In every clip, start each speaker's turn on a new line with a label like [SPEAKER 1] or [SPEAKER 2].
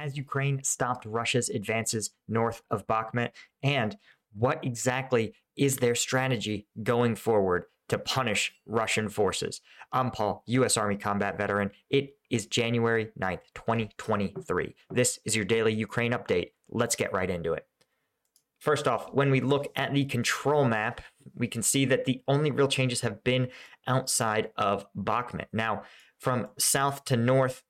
[SPEAKER 1] Has Ukraine stopped Russia's advances north of Bakhmut? And what exactly is their strategy going forward to punish Russian forces? I'm Paul, U.S. Army combat veteran. It is January 9th, 2023. This is your daily Ukraine update. Let's get right into it. First off, when we look at the control map, we can see that the only real changes have been outside of Bakhmut. Now, from south to north,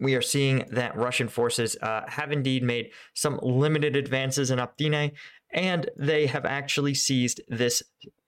[SPEAKER 1] we are seeing that Russian forces uh, have indeed made some limited advances in Optine, and they have actually seized this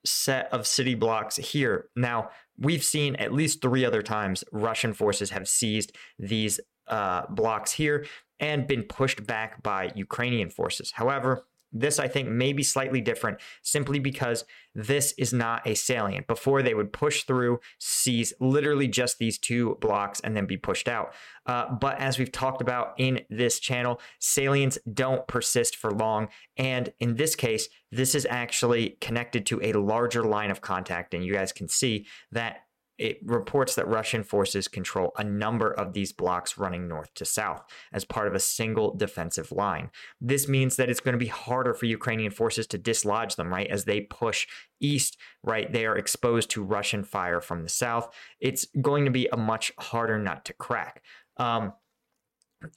[SPEAKER 1] set of city blocks here. Now, we've seen at least three other times Russian forces have seized these uh, blocks here and been pushed back by Ukrainian forces. However, this, I think, may be slightly different simply because this is not a salient. Before, they would push through, seize literally just these two blocks, and then be pushed out. Uh, but as we've talked about in this channel, salients don't persist for long. And in this case, this is actually connected to a larger line of contact. And you guys can see that it reports that Russian forces control a number of these blocks running north to south as part of a single defensive line. This means that it's going to be harder for Ukrainian forces to dislodge them, right? As they push east, right? They are exposed to Russian fire from the south. It's going to be a much harder nut to crack. Um,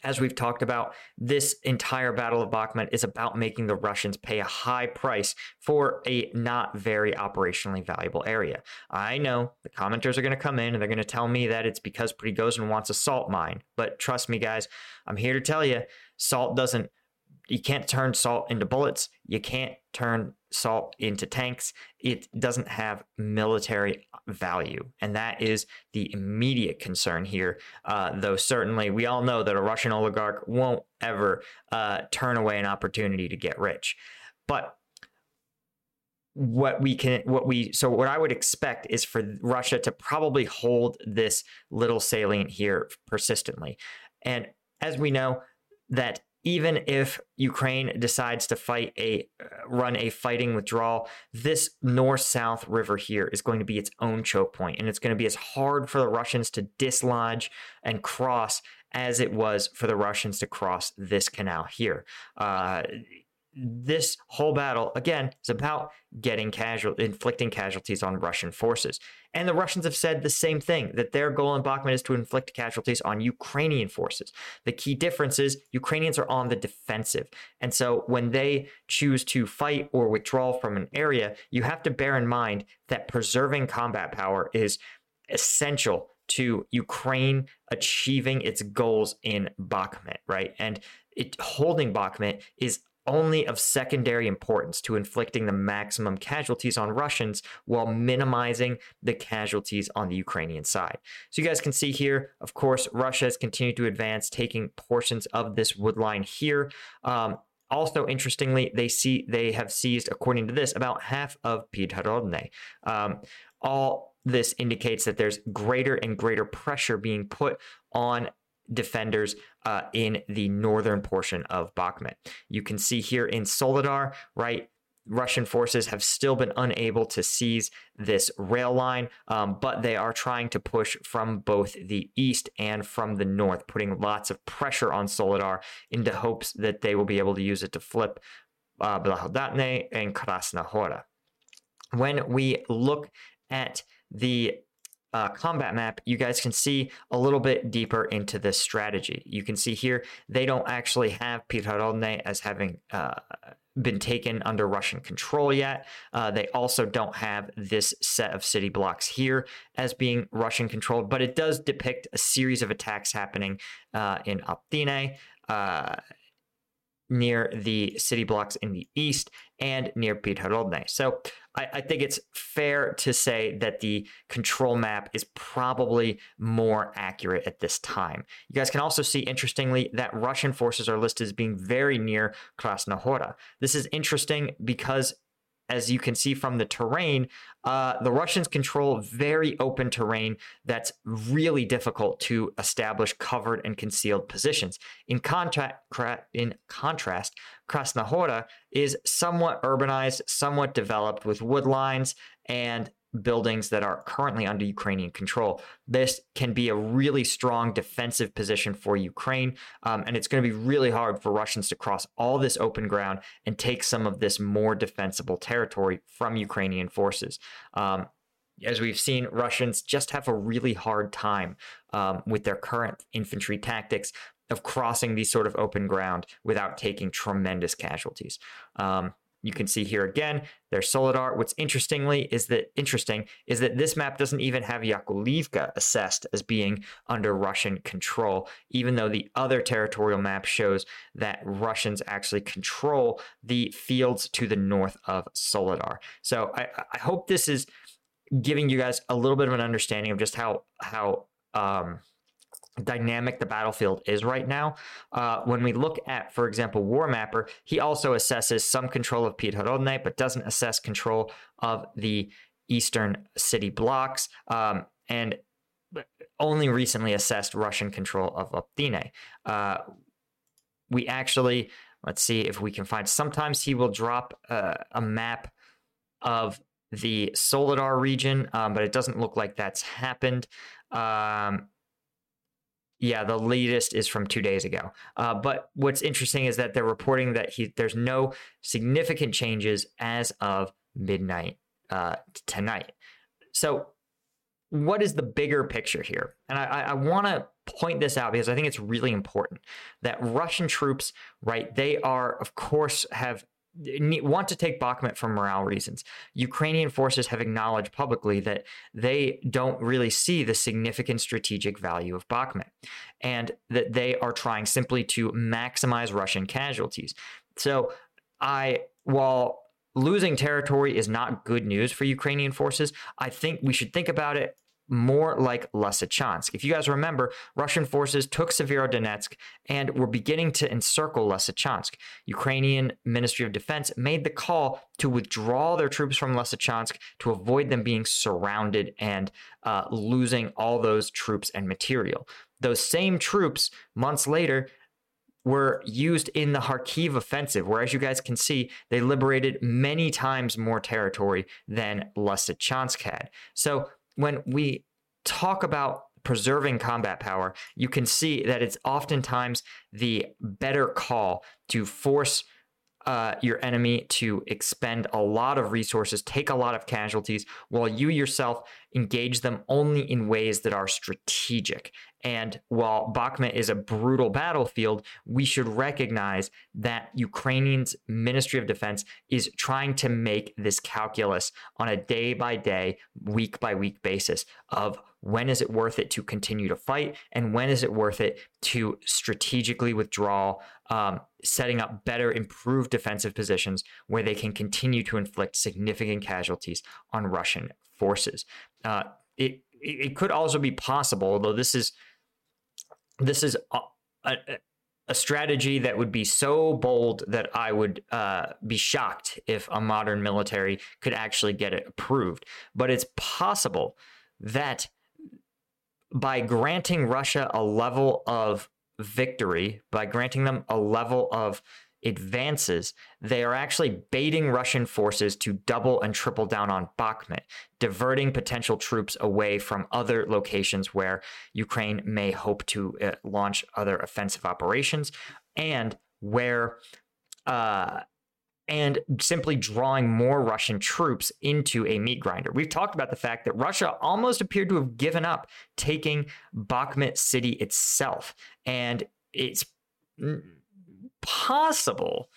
[SPEAKER 1] as we've talked about, this entire Battle of Bakhmut is about making the Russians pay a high price for a not very operationally valuable area. I know the commenters are going to come in and they're going to tell me that it's because Prigozhin wants a salt mine. But trust me, guys, I'm here to tell you salt doesn't you can't turn salt into bullets. You can't turn salt into tanks. It doesn't have military value. And that is the immediate concern here. Uh, though, certainly, we all know that a Russian oligarch won't ever uh, turn away an opportunity to get rich. But what we can what we so what i would expect is for russia to probably hold this little salient here persistently and as we know that even if Ukraine decides to fight a uh, run a fighting withdrawal, this north-south river here is going to be its own choke point, and it's going to be as hard for the Russians to dislodge and cross as it was for the Russians to cross this canal here. Uh, this whole battle again is about getting casual inflicting casualties on Russian forces. And the Russians have said the same thing that their goal in Bakhmut is to inflict casualties on Ukrainian forces. The key difference is Ukrainians are on the defensive. And so when they choose to fight or withdraw from an area, you have to bear in mind that preserving combat power is essential to Ukraine achieving its goals in Bakhmut, right? And it, holding Bakhmut is only of secondary importance to inflicting the maximum casualties on Russians while minimizing the casualties on the Ukrainian side. So you guys can see here, of course, Russia has continued to advance, taking portions of this wood line here. Um, also, interestingly, they see they have seized, according to this, about half of Pidhorodne. Um, all this indicates that there's greater and greater pressure being put on defenders uh, in the northern portion of Bakhmut. You can see here in Soledar, right? Russian forces have still been unable to seize this rail line, um, but they are trying to push from both the east and from the north, putting lots of pressure on Soledar into hopes that they will be able to use it to flip uh, Blahodatne and Krasna Hora. When we look at the uh, combat map, you guys can see a little bit deeper into this strategy. You can see here, they don't actually have Pidhorodne as having uh, been taken under Russian control yet. Uh, they also don't have this set of city blocks here as being Russian controlled, but it does depict a series of attacks happening uh, in Optine uh, near the city blocks in the east and near Pidhorodne. So I, I, think it's fair to say that the control map is probably more accurate at this time. You guys can also see, interestingly, that Russian forces are listed as being very near Krasna Hora. This is interesting because as you can see from the terrain, uh, the Russians control very open terrain that's really difficult to establish covered and concealed positions. In, contra- in contrast, Krasna Hora is somewhat urbanized, somewhat developed with wood lines and buildings that are currently under Ukrainian control. This can be a really strong defensive position for Ukraine, um, and it's going to be really hard for Russians to cross all this open ground and take some of this more defensible territory from Ukrainian forces. Um, as we've seen, Russians just have a really hard time um, with their current infantry tactics of crossing these sort of open ground without taking tremendous casualties. Um, you can see here again, there's Soledar. What's interestingly is that interesting is that this map doesn't even have Yakovlivka assessed as being under Russian control, even though the other territorial map shows that Russians actually control the fields to the north of Soledar. So I, I hope this is giving you guys a little bit of an understanding of just how how um, dynamic the battlefield is right now. Uh, when we look at, for example, War Mapper, he also assesses some control of Podhorodny, but doesn't assess control of the eastern city blocks, um, and only recently assessed Russian control of Optine. Uh, we actually, let's see if we can find, sometimes he will drop uh, a map of the Soledar region, um, but it doesn't look like that's happened. Um, yeah, the latest is from two days ago. Uh, but what's interesting is that they're reporting that he, there's no significant changes as of midnight uh, tonight. So, what is the bigger picture here? And I, I want to point this out because I think it's really important that Russian troops, right, they are, of course, have want to take Bakhmut for morale reasons. Ukrainian forces have acknowledged publicly that they don't really see the significant strategic value of Bakhmut and that they are trying simply to maximize Russian casualties. So, I, while losing territory is not good news for Ukrainian forces, I think we should think about it more like Lysychansk. If you guys remember, Russian forces took Severodonetsk and were beginning to encircle Lysychansk. Ukrainian Ministry of Defense made the call to withdraw their troops from Lysychansk to avoid them being surrounded and uh, losing all those troops and material. Those same troops, months later, were used in the Kharkiv offensive, where, as you guys can see, they liberated many times more territory than Lysychansk had. So when we talk about preserving combat power, you can see that it's oftentimes the better call to force uh, your enemy to expend a lot of resources, take a lot of casualties, while you yourself engage them only in ways that are strategic. And while Bakhmut is a brutal battlefield, we should recognize that Ukrainians' Ministry of Defense is trying to make this calculus on a day by day, week by week basis of when is it worth it to continue to fight and when is it worth it to strategically withdraw, um, setting up better, improved defensive positions where they can continue to inflict significant casualties on Russian forces. Uh, it it could also be possible, although this is this is a, a, a, strategy that would be so bold that I would uh, be shocked if a modern military could actually get it approved. But it's possible that by granting Russia a level of victory, by granting them a level of advances, they are actually baiting Russian forces to double and triple down on Bakhmut, diverting potential troops away from other locations where Ukraine may hope to uh, launch other offensive operations, and where uh, and simply drawing more Russian troops into a meat grinder. We've talked about the fact that Russia almost appeared to have given up taking Bakhmut city itself, and it's possible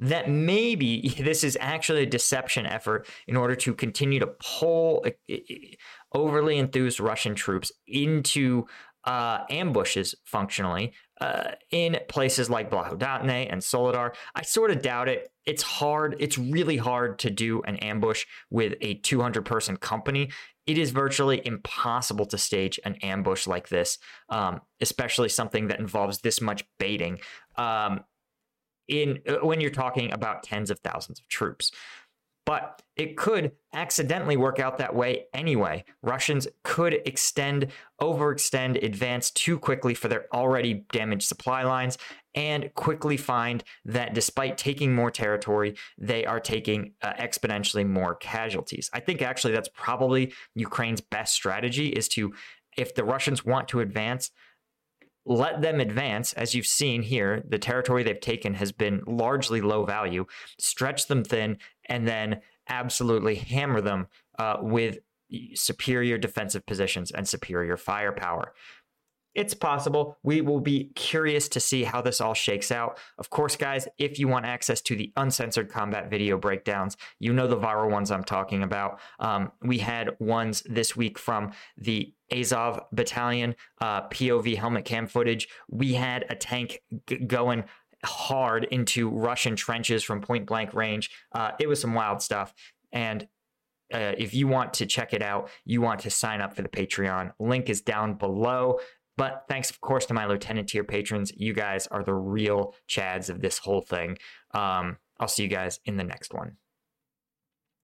[SPEAKER 1] that maybe this is actually a deception effort in order to continue to pull overly enthused Russian troops into uh, ambushes functionally uh, in places like Blahodatne and Soledar. I sort of doubt it. It's hard. It's really hard to do an ambush with a 200 person company. It is virtually impossible to stage an ambush like this, um, especially something that involves this much baiting. Um, in uh, when you're talking about tens of thousands of troops. but it could accidentally work out that way anyway. Russians could extend, overextend, advance too quickly for their already damaged supply lines, and quickly find that despite taking more territory, they are taking uh, exponentially more casualties. I think actually that's probably Ukraine's best strategy is to, if the Russians want to advance, let them advance. As you've seen here, the territory they've taken has been largely low value, stretch them thin, and then absolutely hammer them uh, with superior defensive positions and superior firepower. It's possible. We will be curious to see how this all shakes out. Of course, guys, if you want access to the uncensored combat video breakdowns, you know the viral ones I'm talking about. Um, we had ones this week from the Azov battalion, uh, POV helmet cam footage. We had a tank g- going hard into Russian trenches from point blank range. Uh, it was some wild stuff. And uh, if you want to check it out, you want to sign up for the Patreon. Link is down below. But thanks, of course, to my lieutenant tier patrons. You guys are the real Chads of this whole thing. Um, I'll see you guys in the next one.